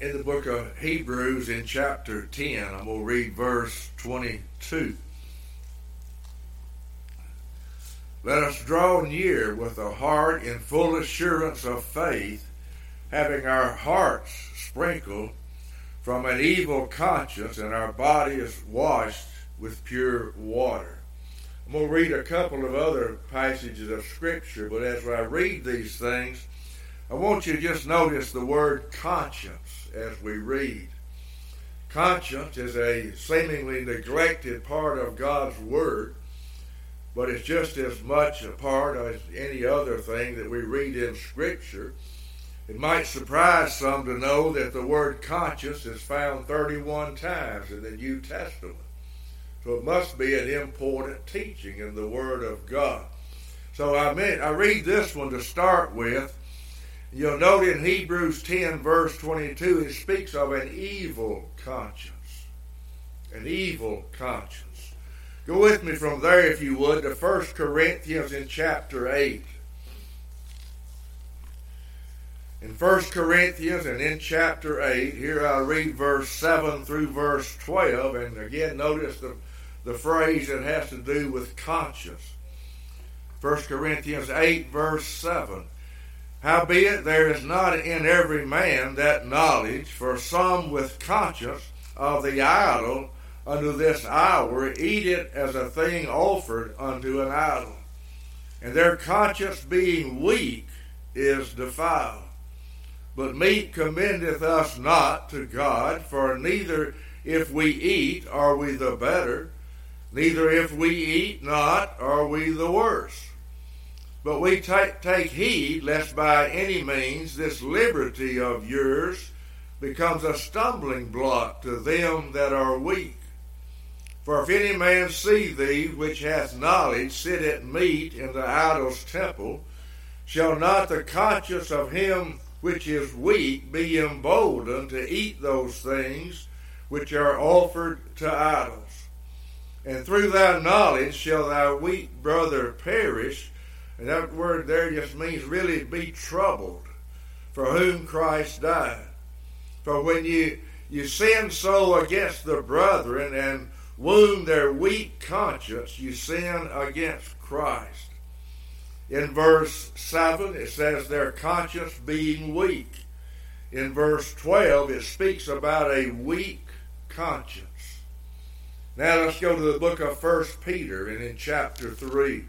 in the book of Hebrews in chapter 10. I'm going to read verse 22. Let us draw near with a heart in full assurance of faith, having our hearts sprinkled from an evil conscience and our bodies washed with pure water. I'm going to read a couple of other passages of Scripture, but as I read these things, I want you to just notice the word conscience as we read. Conscience is a seemingly neglected part of God's Word, but it's just as much a part as any other thing that we read in Scripture. It might surprise some to know that the word conscience is found 31 times in the New Testament. So it must be an important teaching in the Word of God. So I I read this one to start with, You'll note in Hebrews 10, verse 22, it speaks of an evil conscience. An evil conscience. Go with me from there, if you would, to 1 Corinthians in chapter 8. In 1 Corinthians and in chapter 8, here I read verse 7 through verse 12, and again notice the, the phrase that has to do with conscience. 1 Corinthians 8, verse 7. Howbeit there is not in every man that knowledge, for some with conscience of the idol unto this hour eat it as a thing offered unto an idol. And their conscience being weak is defiled. But meat commendeth us not to God, for neither if we eat are we the better, neither if we eat not are we the worse. But we take, take heed lest by any means this liberty of yours becomes a stumbling block to them that are weak. For if any man see thee which hath knowledge sit at meat in the idol's temple, shall not the conscience of him which is weak be emboldened to eat those things which are offered to idols? And through thy knowledge shall thy weak brother perish and that word there just means really be troubled, for whom Christ died. For when you, you sin so against the brethren and wound their weak conscience, you sin against Christ. In verse 7, it says their conscience being weak. In verse 12, it speaks about a weak conscience. Now let's go to the book of 1 Peter and in chapter 3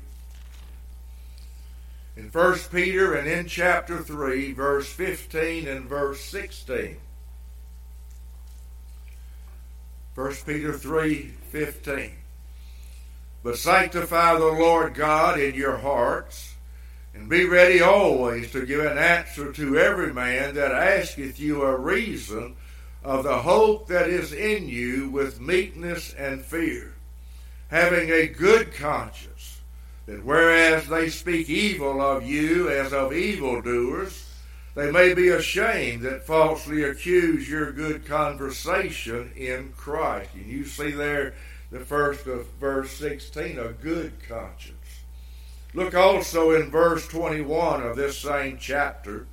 in 1 Peter and in chapter 3, verse 15 and verse 16. 1 Peter 3 15. But sanctify the Lord God in your hearts, and be ready always to give an answer to every man that asketh you a reason of the hope that is in you with meekness and fear, having a good conscience that whereas they speak evil of you as of evildoers, they may be ashamed that falsely accuse your good conversation in Christ. And you see there the first of verse 16, a good conscience. Look also in verse 21 of this same chapter,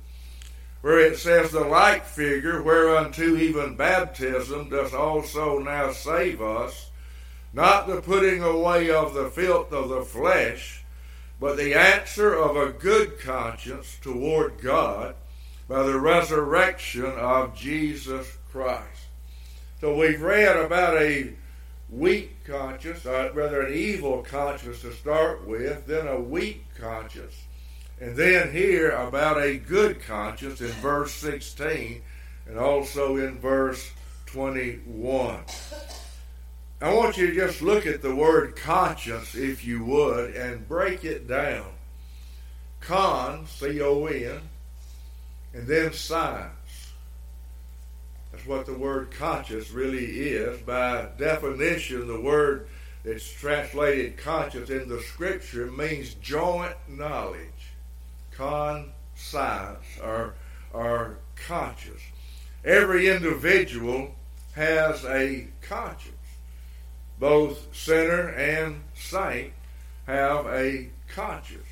where it says, The like figure whereunto even baptism does also now save us not the putting away of the filth of the flesh, but the answer of a good conscience toward God by the resurrection of Jesus Christ. So we've read about a weak conscience, or uh, rather an evil conscience to start with, then a weak conscience, and then here about a good conscience in verse 16 and also in verse 21. I want you to just look at the word conscience, if you would, and break it down. Con, C O N, and then science. That's what the word conscience really is. By definition, the word that's translated conscience in the scripture means joint knowledge. Con, science, or, or conscience. Every individual has a conscience both sinner and saint have a conscience.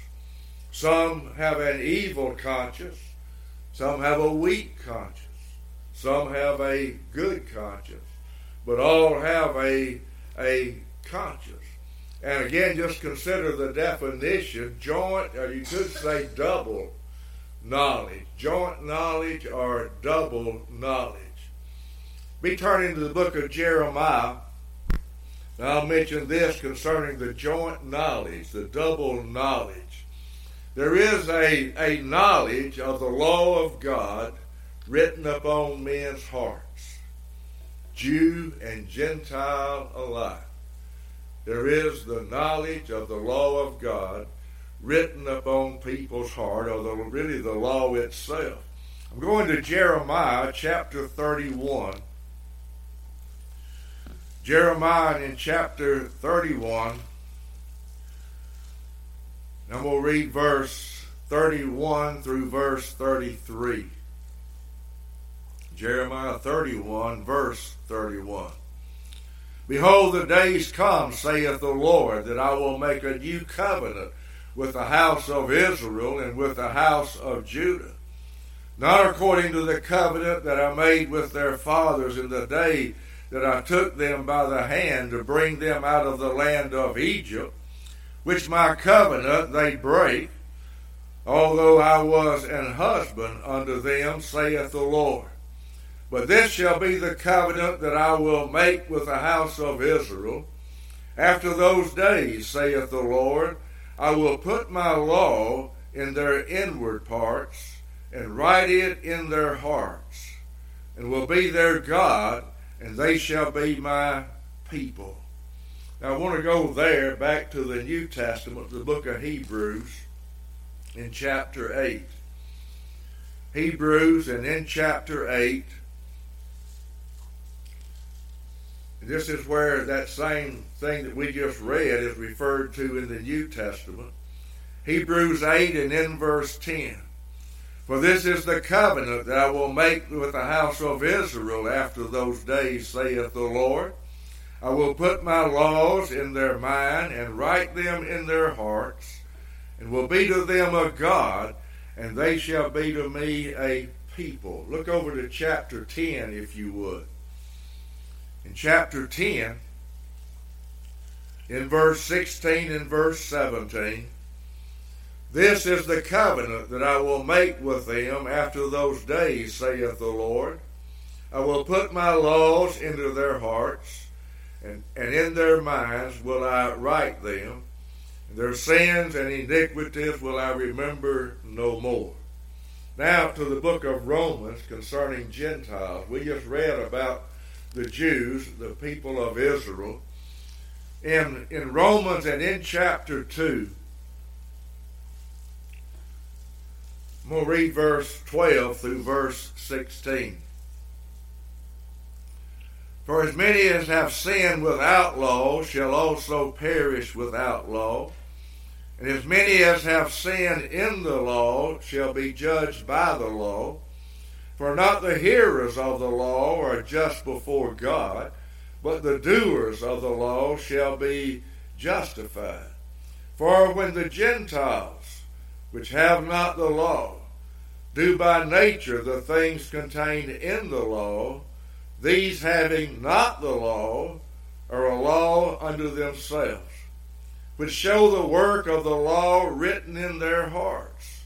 Some have an evil conscience, some have a weak conscience. Some have a good conscience, but all have a, a conscience. And again, just consider the definition joint, or you could say double knowledge. Joint knowledge or double knowledge. Be turning to the book of Jeremiah. I'll mention this concerning the joint knowledge, the double knowledge. There is a, a knowledge of the law of God written upon men's hearts, Jew and Gentile alike. There is the knowledge of the law of God written upon people's heart, or the, really the law itself. I'm going to Jeremiah chapter 31. Jeremiah in chapter 31. And we'll read verse 31 through verse 33. Jeremiah 31, verse 31. Behold, the days come, saith the Lord, that I will make a new covenant with the house of Israel and with the house of Judah. Not according to the covenant that I made with their fathers in the day that I took them by the hand to bring them out of the land of Egypt, which my covenant they break, although I was an husband unto them, saith the Lord. But this shall be the covenant that I will make with the house of Israel. After those days, saith the Lord, I will put my law in their inward parts and write it in their hearts, and will be their God, and they shall be my people. Now I want to go there back to the New Testament, the book of Hebrews, in chapter 8. Hebrews, and in chapter 8, This is where that same thing that we just read is referred to in the New Testament. Hebrews 8 and in verse 10. For this is the covenant that I will make with the house of Israel after those days, saith the Lord. I will put my laws in their mind and write them in their hearts, and will be to them a God, and they shall be to me a people. Look over to chapter 10, if you would in chapter 10, in verse 16 and verse 17, this is the covenant that I will make with them after those days, saith the Lord. I will put my laws into their hearts, and, and in their minds will I write them. Their sins and iniquities will I remember no more. Now to the book of Romans concerning Gentiles. We just read about the Jews, the people of Israel. In, in Romans and in chapter 2, we'll read verse 12 through verse 16. For as many as have sinned without law shall also perish without law. And as many as have sinned in the law shall be judged by the law. For not the hearers of the law are just before God, but the doers of the law shall be justified. For when the Gentiles, which have not the law, do by nature the things contained in the law, these having not the law are a law unto themselves, which show the work of the law written in their hearts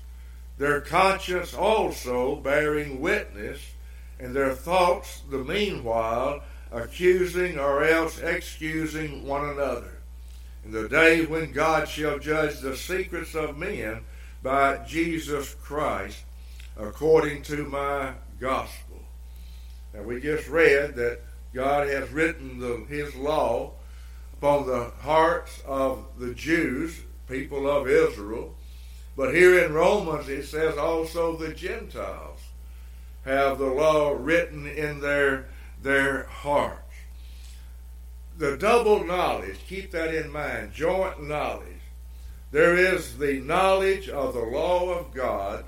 their conscience also bearing witness, and their thoughts the meanwhile accusing or else excusing one another. In the day when God shall judge the secrets of men by Jesus Christ, according to my gospel. Now we just read that God has written the, His law upon the hearts of the Jews, people of Israel, but here in Romans it says also the Gentiles have the law written in their their hearts. The double knowledge, keep that in mind, joint knowledge. There is the knowledge of the law of God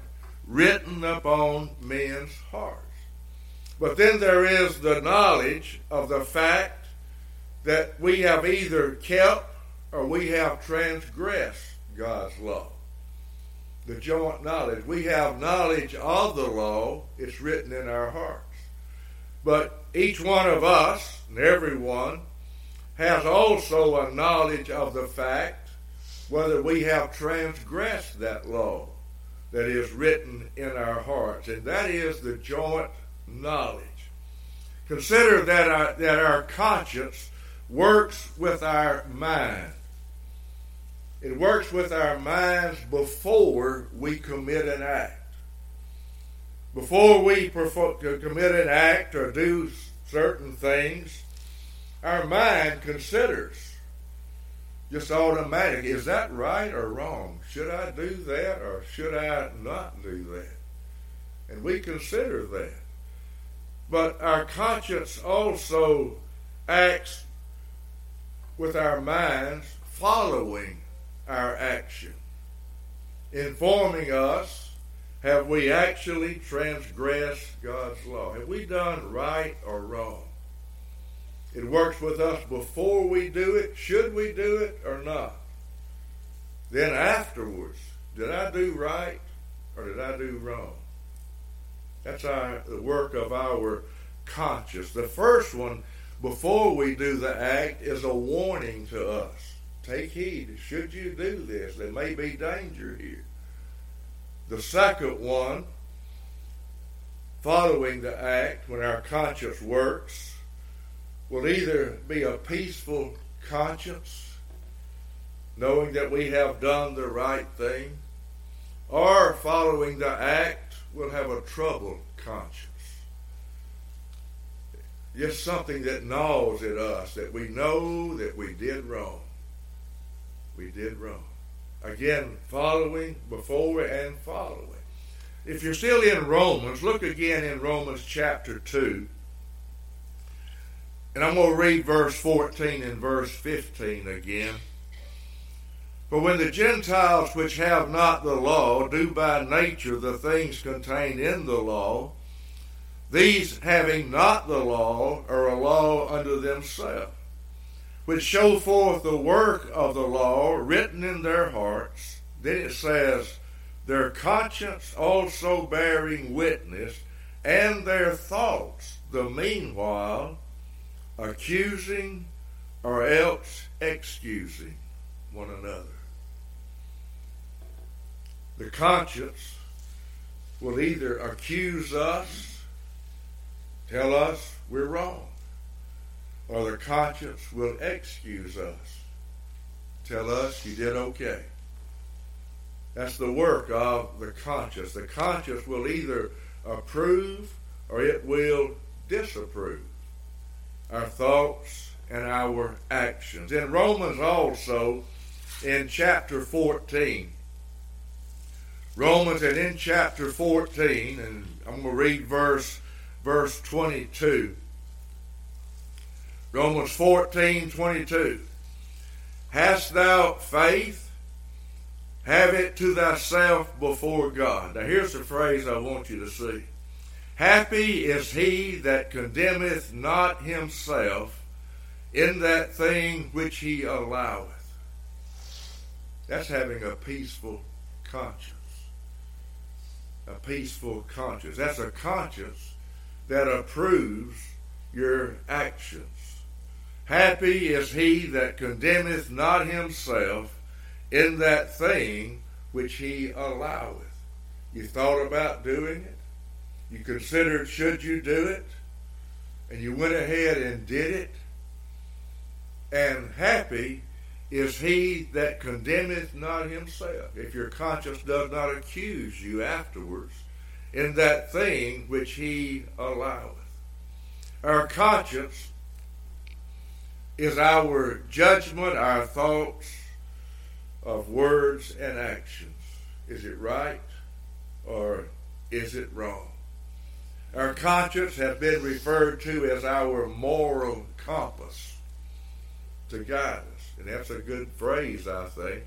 written upon men's hearts. But then there is the knowledge of the fact that we have either kept or we have transgressed God's law the joint knowledge. We have knowledge of the law, it's written in our hearts. But each one of us, and everyone, has also a knowledge of the fact whether we have transgressed that law that is written in our hearts, and that is the joint knowledge. Consider that our, that our conscience works with our mind. It works with our minds before we commit an act. Before we commit an act or do certain things, our mind considers just automatic is that right or wrong? Should I do that or should I not do that? And we consider that. But our conscience also acts with our minds following our action, informing us have we actually transgressed God's law? Have we done right or wrong? It works with us before we do it. Should we do it or not? Then afterwards, did I do right or did I do wrong? That's our, the work of our conscience. The first one, before we do the act, is a warning to us. Take heed. Should you do this, there may be danger here. The second one, following the act, when our conscience works, will either be a peaceful conscience, knowing that we have done the right thing, or following the act, will have a troubled conscience. Just something that gnaws at us, that we know that we did wrong we did wrong. Again, following, before, and following. If you're still in Romans, look again in Romans chapter 2. And I'm going to read verse 14 and verse 15 again. For when the Gentiles which have not the law do by nature the things contained in the law, these having not the law are a law unto themselves which show forth the work of the law written in their hearts. Then it says, their conscience also bearing witness, and their thoughts, the meanwhile, accusing or else excusing one another. The conscience will either accuse us, tell us we're wrong, or the conscience will excuse us. Tell us you did okay. That's the work of the conscience. The conscience will either approve or it will disapprove our thoughts and our actions. In Romans also, in chapter 14, Romans and in chapter 14, and I'm going to read verse verse 22. Romans 14 22. Hast thou faith? Have it to thyself before God. Now, here's the phrase I want you to see. Happy is he that condemneth not himself in that thing which he alloweth. That's having a peaceful conscience. A peaceful conscience. That's a conscience that approves your actions. Happy is he that condemneth not himself in that thing which he alloweth. You thought about doing it. You considered should you do it. And you went ahead and did it. And happy is he that condemneth not himself, if your conscience does not accuse you afterwards in that thing which he alloweth. Our conscience is our judgment, our thoughts of words and actions. Is it right or is it wrong? Our conscience has been referred to as our moral compass to guide us. And that's a good phrase, I think.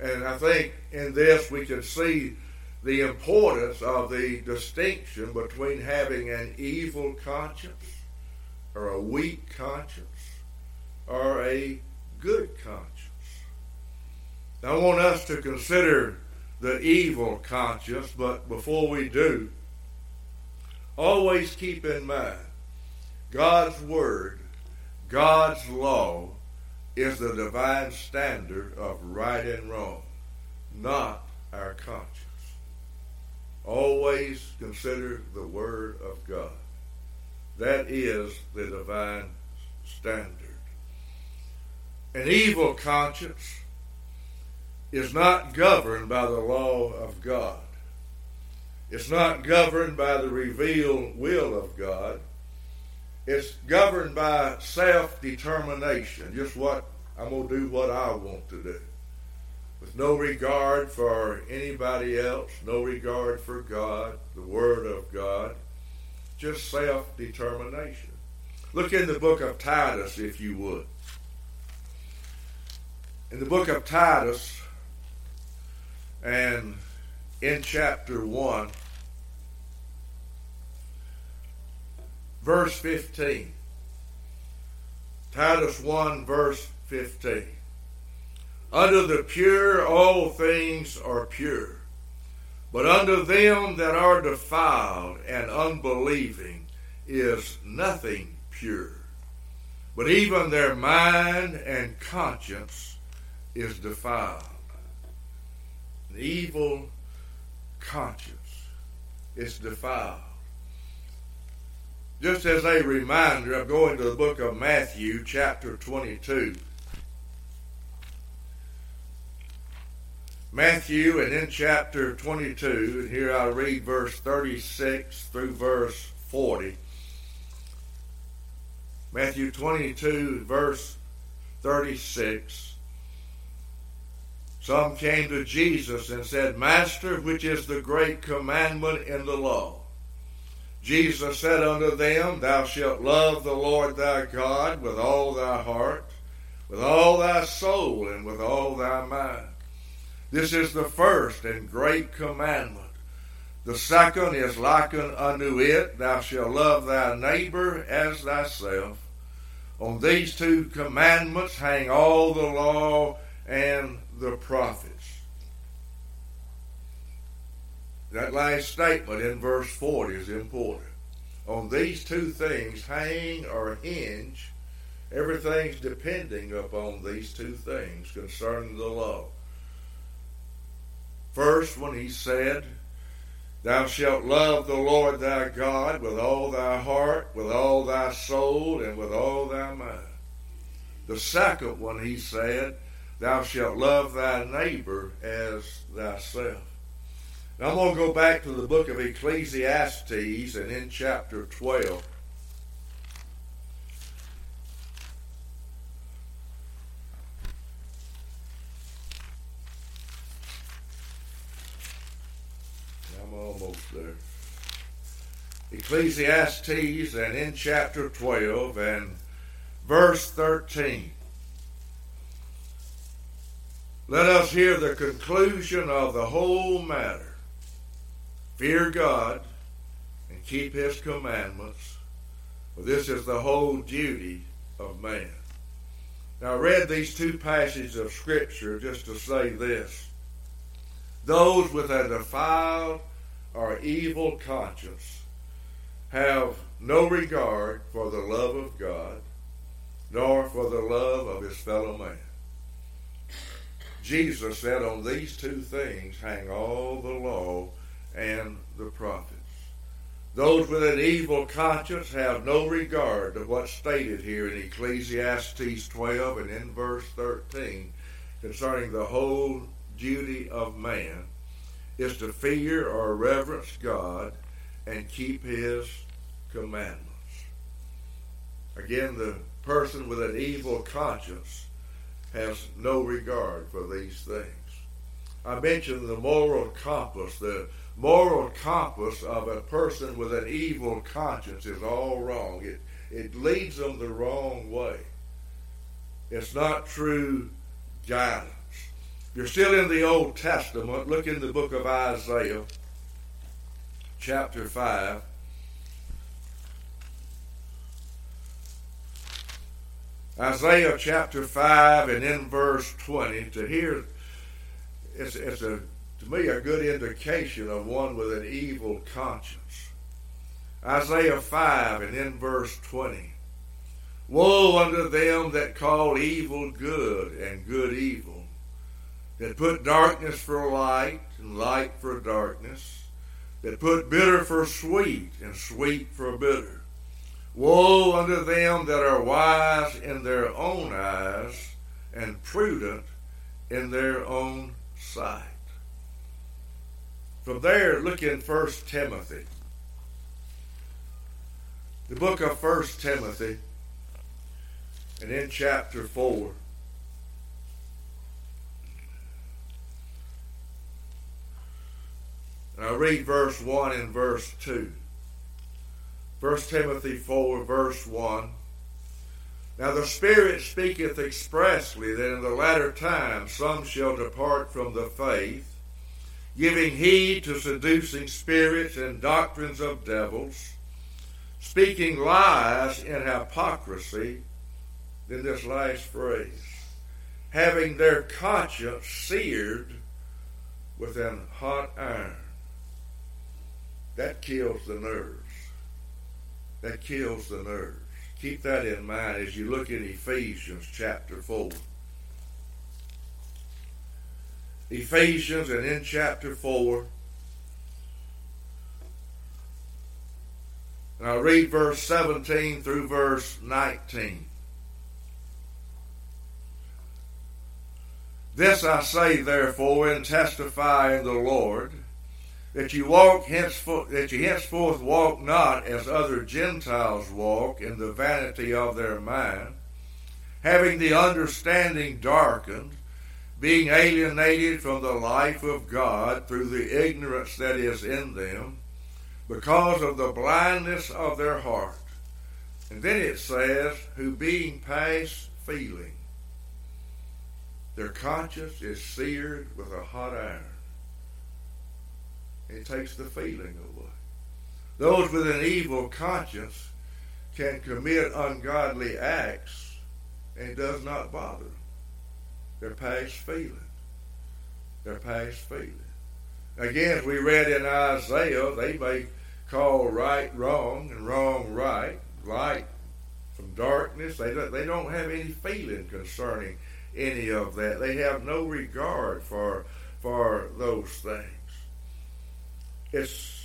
And I think in this we can see the importance of the distinction between having an evil conscience or a weak conscience or a good conscience. I want us to consider the evil conscience, but before we do, always keep in mind God's Word, God's law, is the divine standard of right and wrong, not our conscience. Always consider the Word of God. That is the divine standard. An evil conscience is not governed by the law of God. It's not governed by the revealed will of God. It's governed by self determination, just what I'm going to do what I want to do. With no regard for anybody else, no regard for God, the Word of God, just self determination. Look in the book of Titus, if you would. In the book of Titus, and in chapter 1, verse 15. Titus 1, verse 15. Under the pure all things are pure, but under them that are defiled and unbelieving is nothing pure. But even their mind and conscience is defiled. The evil conscience is defiled. Just as a reminder, I'm going to the book of Matthew, chapter 22. Matthew, and in chapter 22, and here I read verse 36 through verse 40. Matthew 22, verse 36. Some came to Jesus and said, Master, which is the great commandment in the law? Jesus said unto them, Thou shalt love the Lord thy God with all thy heart, with all thy soul, and with all thy mind. This is the first and great commandment. The second is likened unto it, Thou shalt love thy neighbor as thyself. On these two commandments hang all the law and the prophets. That last statement in verse 40 is important. On these two things hang or hinge, everything's depending upon these two things concerning the law. First, when he said, Thou shalt love the Lord thy God with all thy heart, with all thy soul, and with all thy mind. The second one he said, Thou shalt love thy neighbor as thyself. Now I'm going to go back to the book of Ecclesiastes and in chapter 12. I'm almost there. Ecclesiastes and in chapter 12 and verse 13. Let us hear the conclusion of the whole matter. Fear God and keep his commandments, for this is the whole duty of man. Now, I read these two passages of Scripture just to say this. Those with a defiled or evil conscience have no regard for the love of God, nor for the love of his fellow man. Jesus said, On these two things hang all the law and the prophets. Those with an evil conscience have no regard to what's stated here in Ecclesiastes 12 and in verse 13 concerning the whole duty of man is to fear or reverence God and keep his commandments. Again, the person with an evil conscience has no regard for these things. I mentioned the moral compass. The moral compass of a person with an evil conscience is all wrong. It, it leads them the wrong way. It's not true guidance. You're still in the Old Testament. Look in the book of Isaiah, chapter 5. Isaiah chapter 5 and in verse 20 to hear it's, it's a to me a good indication of one with an evil conscience. Isaiah 5 and in verse 20. Woe unto them that call evil good and good evil, that put darkness for light and light for darkness, that put bitter for sweet and sweet for bitter. Woe unto them that are wise in their own eyes and prudent in their own sight. From there, look in 1 Timothy. The book of 1 Timothy, and in chapter 4. And I'll read verse 1 and verse 2. 1 Timothy 4, verse 1. Now the Spirit speaketh expressly that in the latter time some shall depart from the faith, giving heed to seducing spirits and doctrines of devils, speaking lies in hypocrisy. Then this last phrase, having their conscience seared with an hot iron. That kills the nerves. That kills the nerves. Keep that in mind as you look in Ephesians chapter 4. Ephesians and in chapter 4. And I'll read verse 17 through verse 19. This I say, therefore, and testify in the Lord that you walk henceforth that you henceforth walk not as other Gentiles walk in the vanity of their mind, having the understanding darkened, being alienated from the life of God through the ignorance that is in them, because of the blindness of their heart. And then it says, who being past feeling, their conscience is seared with a hot iron it takes the feeling away. Those with an evil conscience can commit ungodly acts and does not bother them. They're past feeling. They're past feeling. Again, we read in Isaiah, they may call right wrong and wrong right, light from darkness. They don't, they don't have any feeling concerning any of that. They have no regard for for those things it's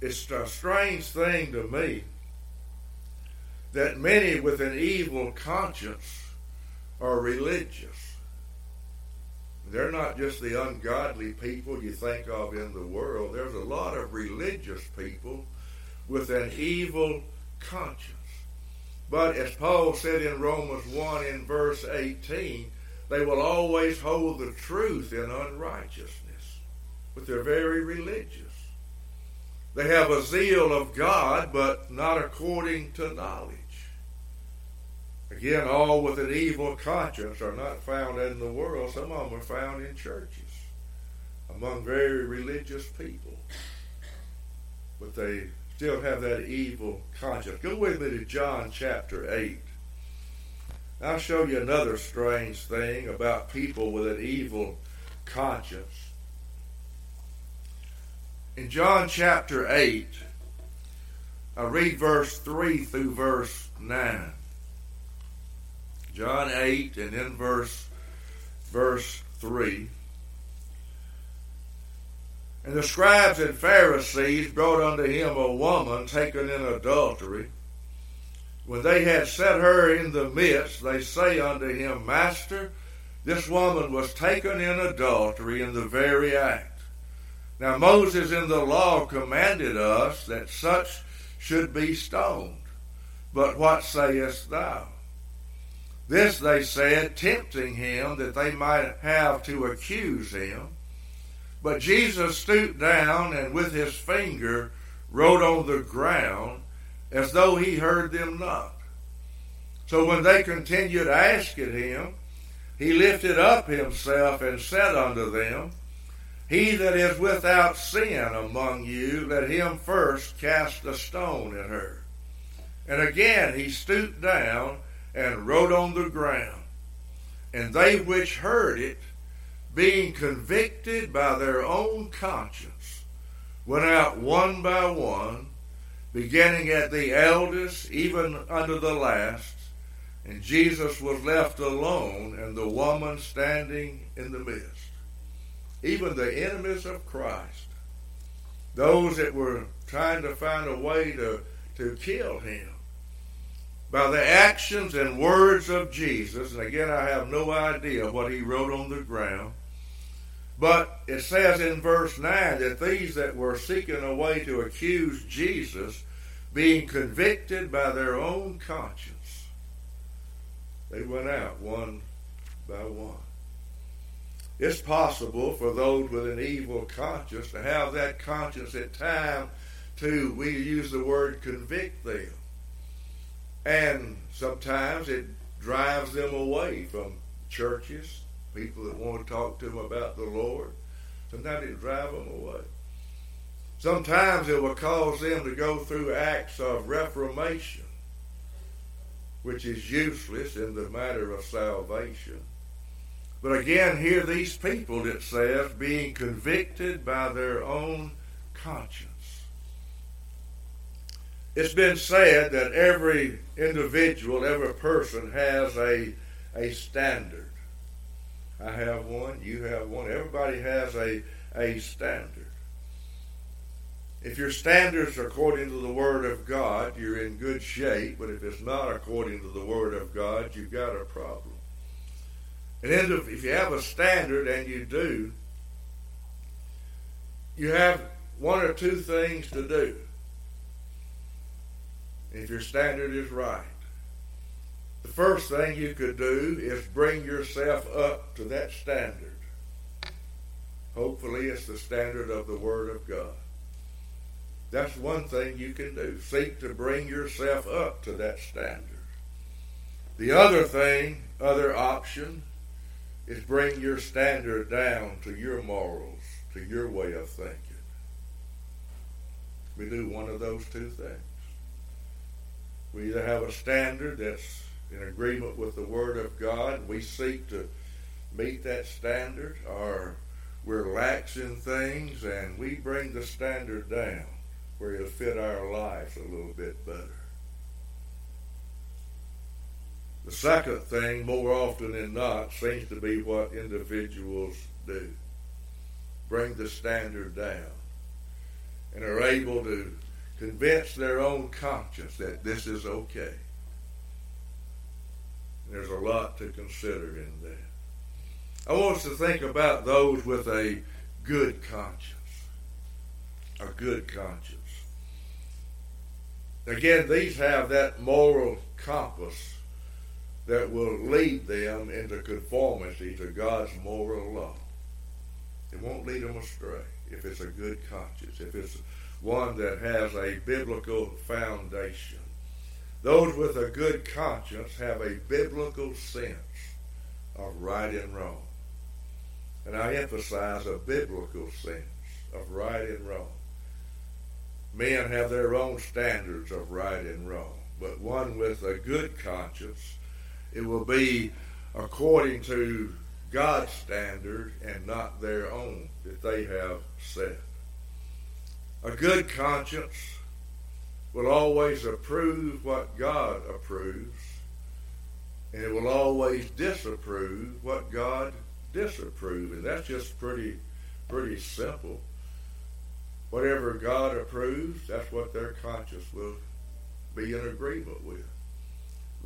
it's a strange thing to me that many with an evil conscience are religious. They're not just the ungodly people you think of in the world. There's a lot of religious people with an evil conscience. But as Paul said in Romans 1 in verse 18, they will always hold the truth in unrighteousness but they're very religious. They have a zeal of God, but not according to knowledge. Again, all with an evil conscience are not found in the world. Some of them are found in churches, among very religious people. But they still have that evil conscience. Go with me to John chapter 8. I'll show you another strange thing about people with an evil conscience. In John chapter 8, I read verse 3 through verse 9. John 8 and then verse verse 3. And the scribes and Pharisees brought unto him a woman taken in adultery. When they had set her in the midst, they say unto him, Master, this woman was taken in adultery in the very act. Now, Moses in the law commanded us that such should be stoned. But what sayest thou? This they said, tempting him that they might have to accuse him. But Jesus stooped down and with his finger wrote on the ground as though he heard them not. So when they continued asking him, he lifted up himself and said unto them, he that is without sin among you, let him first cast a stone at her. And again he stooped down and wrote on the ground. And they which heard it, being convicted by their own conscience, went out one by one, beginning at the eldest, even unto the last. And Jesus was left alone, and the woman standing in the midst. Even the enemies of Christ, those that were trying to find a way to, to kill him, by the actions and words of Jesus, and again, I have no idea what he wrote on the ground, but it says in verse 9 that these that were seeking a way to accuse Jesus, being convicted by their own conscience, they went out one by one. It's possible for those with an evil conscience to have that conscience at time to, we use the word convict them. And sometimes it drives them away from churches, people that want to talk to them about the Lord. Sometimes it drives them away. Sometimes it will cause them to go through acts of reformation, which is useless in the matter of salvation. But again, here these people, it says, being convicted by their own conscience. It's been said that every individual, every person has a, a standard. I have one, you have one, everybody has a, a standard. If your standards are according to the Word of God, you're in good shape, but if it's not according to the Word of God, you've got a problem. And if you have a standard, and you do, you have one or two things to do if your standard is right. The first thing you could do is bring yourself up to that standard. Hopefully, it's the standard of the Word of God. That's one thing you can do. Seek to bring yourself up to that standard. The other thing, other option, is bring your standard down to your morals, to your way of thinking. We do one of those two things. We either have a standard that's in agreement with the Word of God, we seek to meet that standard, or we're lax in things and we bring the standard down where it'll fit our lives a little bit better. The second thing, more often than not, seems to be what individuals do bring the standard down and are able to convince their own conscience that this is okay. There's a lot to consider in that. I want us to think about those with a good conscience. A good conscience. Again, these have that moral compass that will lead them into conformity to God's moral law. It won't lead them astray if it's a good conscience, if it's one that has a biblical foundation. Those with a good conscience have a biblical sense of right and wrong. And I emphasize a biblical sense of right and wrong. Men have their own standards of right and wrong, but one with a good conscience, it will be according to God's standard and not their own that they have set. A good conscience will always approve what God approves, and it will always disapprove what God disapproves. And that's just pretty, pretty simple. Whatever God approves, that's what their conscience will be in agreement with.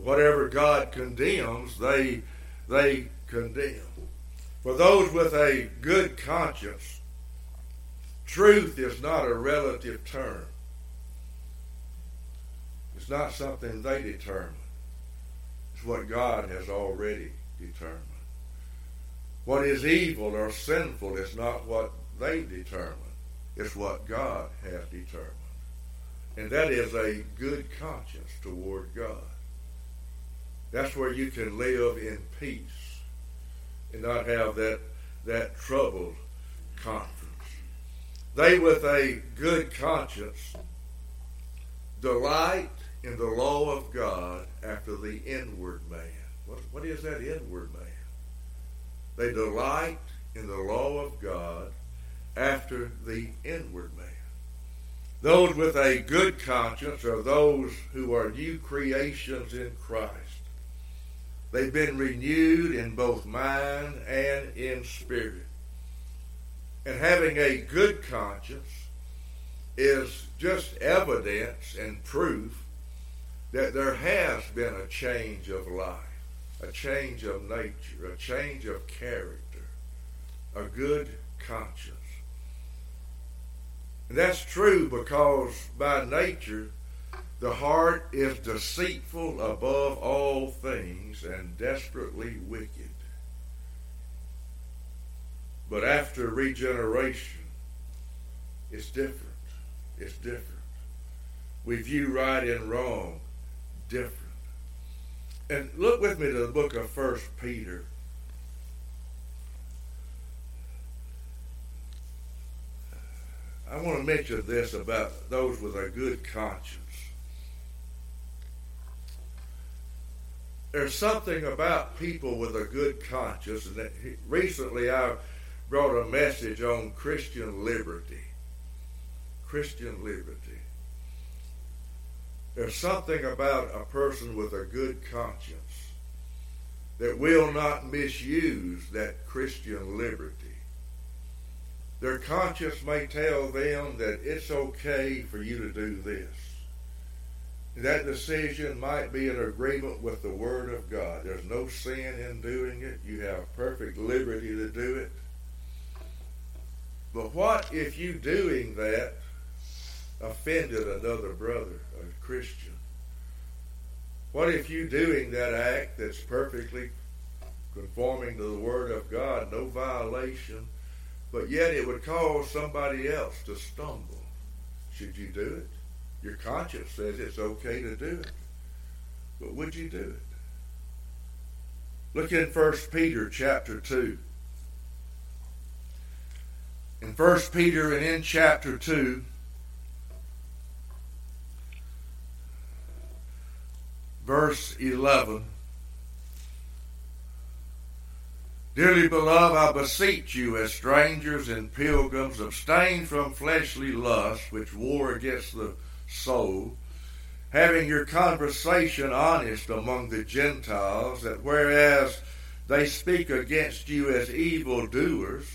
Whatever God condemns, they they condemn. For those with a good conscience, Truth is not a relative term. It's not something they determine. It's what God has already determined. What is evil or sinful is not what they determine. It's what God has determined. And that is a good conscience toward God. That's where you can live in peace and not have that, that troubled conscience. They with a good conscience delight in the law of God after the inward man. What, what is that inward man? They delight in the law of God after the inward man. Those with a good conscience are those who are new creations in Christ. They've been renewed in both mind and in spirit. And having a good conscience is just evidence and proof that there has been a change of life, a change of nature, a change of character, a good conscience. And that's true because by nature, the heart is deceitful above all things and desperately wicked. But after regeneration, it's different. It's different. We view right and wrong different. And look with me to the book of First Peter. I want to mention this about those with a good conscience. There's something about people with a good conscience. And recently I brought a message on Christian liberty. Christian liberty. There's something about a person with a good conscience that will not misuse that Christian liberty. Their conscience may tell them that it's okay for you to do this. That decision might be in agreement with the Word of God. There's no sin in doing it. You have perfect liberty to do it. But what if you doing that offended another brother, a Christian? What if you doing that act that's perfectly conforming to the Word of God, no violation, but yet it would cause somebody else to stumble. Should you do it? Your conscience says it's okay to do it. But would you do it? Look in 1 Peter chapter 2. In 1 Peter and in chapter 2, verse 11. Dearly beloved, I beseech you, as strangers and pilgrims, abstain from fleshly lusts which war against the soul, having your conversation honest among the Gentiles, that whereas they speak against you as evil doers,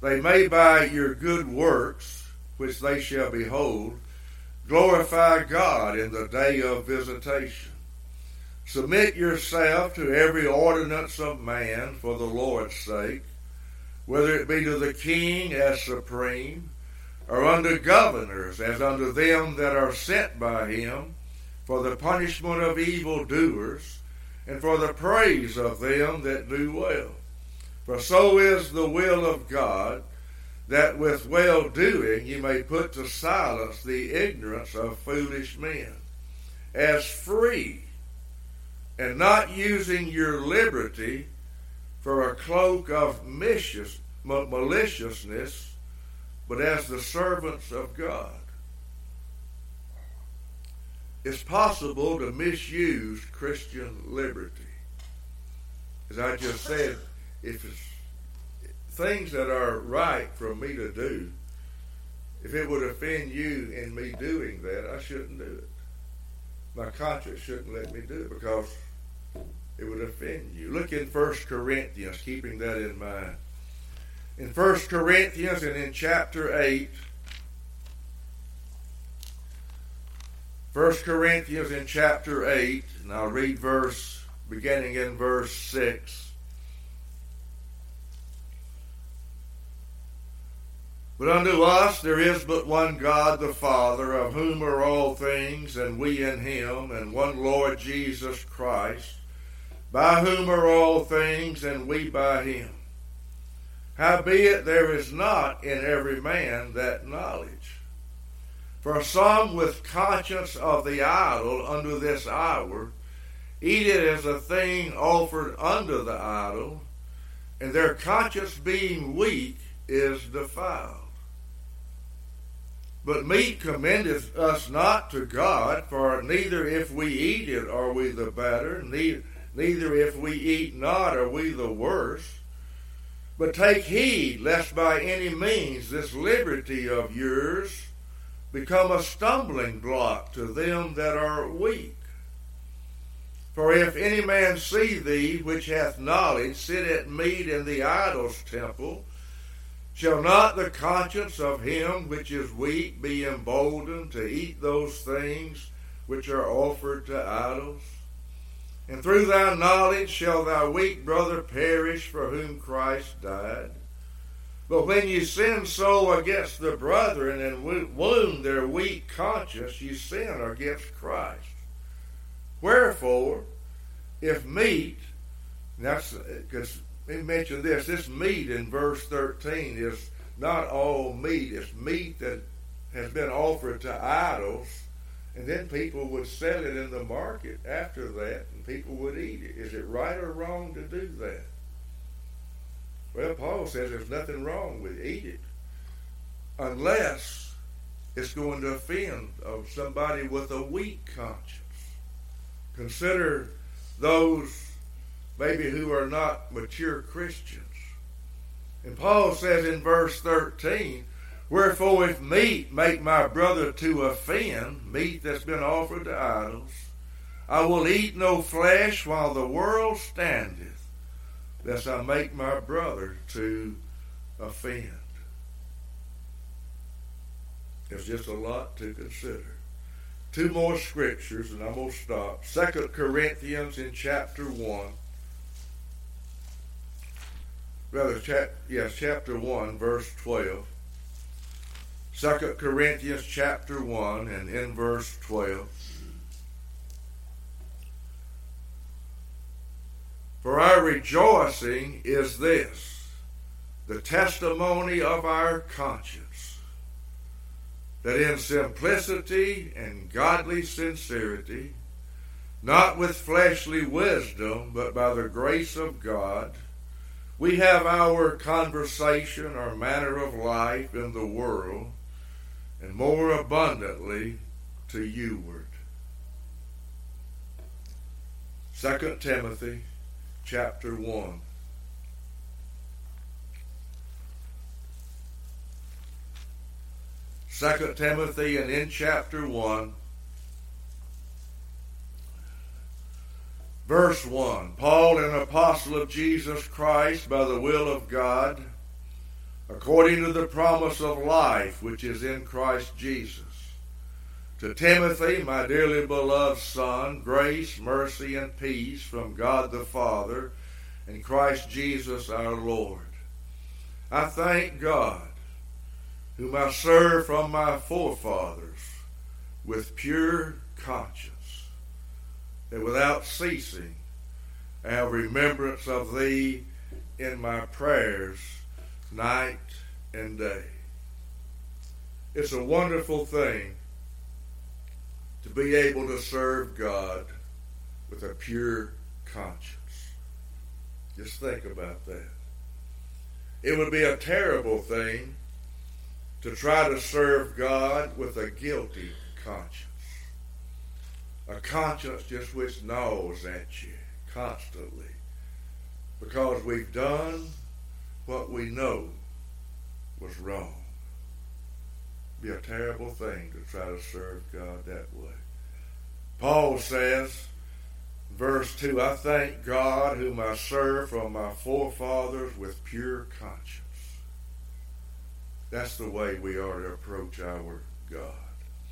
they may by your good works, which they shall behold, glorify God in the day of visitation. Submit yourself to every ordinance of man for the Lord's sake, whether it be to the king as supreme, or under governors as unto them that are sent by him, for the punishment of evil doers, and for the praise of them that do well. For so is the will of God, that with well doing you may put to silence the ignorance of foolish men, as free and not using your liberty for a cloak of maliciousness, but as the servants of God. It's possible to misuse Christian liberty. As I just said, if it's things that are right for me to do, if it would offend you in me doing that, I shouldn't do it. My conscience shouldn't let me do it because it would offend you. Look in 1 Corinthians, keeping that in mind. In 1 Corinthians and in chapter 8, 1 Corinthians in chapter 8, and I'll read verse, beginning in verse 6. But unto us there is but one God the Father, of whom are all things, and we in him, and one Lord Jesus Christ by whom are all things, and we by him. Howbeit there is not in every man that knowledge. For some with conscience of the idol unto this hour eat it as a thing offered unto the idol, and their conscience being weak is defiled. But meat commendeth us not to God, for neither if we eat it are we the better, neither if we eat not are we the worse. But take heed lest by any means this liberty of yours become a stumbling block to them that are weak. For if any man see thee, which hath knowledge, sit at meat in the idol's temple, shall not the conscience of him which is weak be emboldened to eat those things which are offered to idols? And through thy knowledge shall thy weak brother perish for whom Christ died? But when you sin so against the brethren and wound their weak conscience, you sin against Christ. Wherefore, if meat, that's because he mentioned this, this meat in verse 13 is not all meat, it's meat that has been offered to idols, and then people would sell it in the market after that, people would eat it. Is it right or wrong to do that? Well, Paul says there's nothing wrong with it. Eat it. Unless it's going to offend of somebody with a weak conscience. Consider those maybe who are not mature Christians. And Paul says in verse 13, Wherefore if meat make my brother to offend, meat that's been offered to idols, I will eat no flesh while the world standeth lest I make my brother to offend. There's just a lot to consider. Two more scriptures, and I'm going to stop. Second Corinthians in chapter 1. Rather, chap, yes, chapter 1, verse 12. Second Corinthians chapter 1 and in verse 12. For our rejoicing is this the testimony of our conscience, that in simplicity and godly sincerity, not with fleshly wisdom, but by the grace of God, we have our conversation, our manner of life in the world, and more abundantly to youward. 2 Timothy chapter 1. Second Timothy and in chapter 1, verse 1. Paul, an apostle of Jesus Christ by the will of God, according to the promise of life which is in Christ Jesus. To Timothy, my dearly beloved son, grace, mercy, and peace from God the Father and Christ Jesus our Lord. I thank God, whom I serve from my forefathers with pure conscience, that without ceasing I have remembrance of thee in my prayers night and day. It's a wonderful thing to be able to serve God with a pure conscience. Just think about that. It would be a terrible thing to try to serve God with a guilty conscience. A conscience just which gnaws at you constantly because we've done what we know was wrong be a terrible thing to try to serve God that way. Paul says, verse 2 I thank God whom I serve from my forefathers with pure conscience. That's the way we are to approach our God.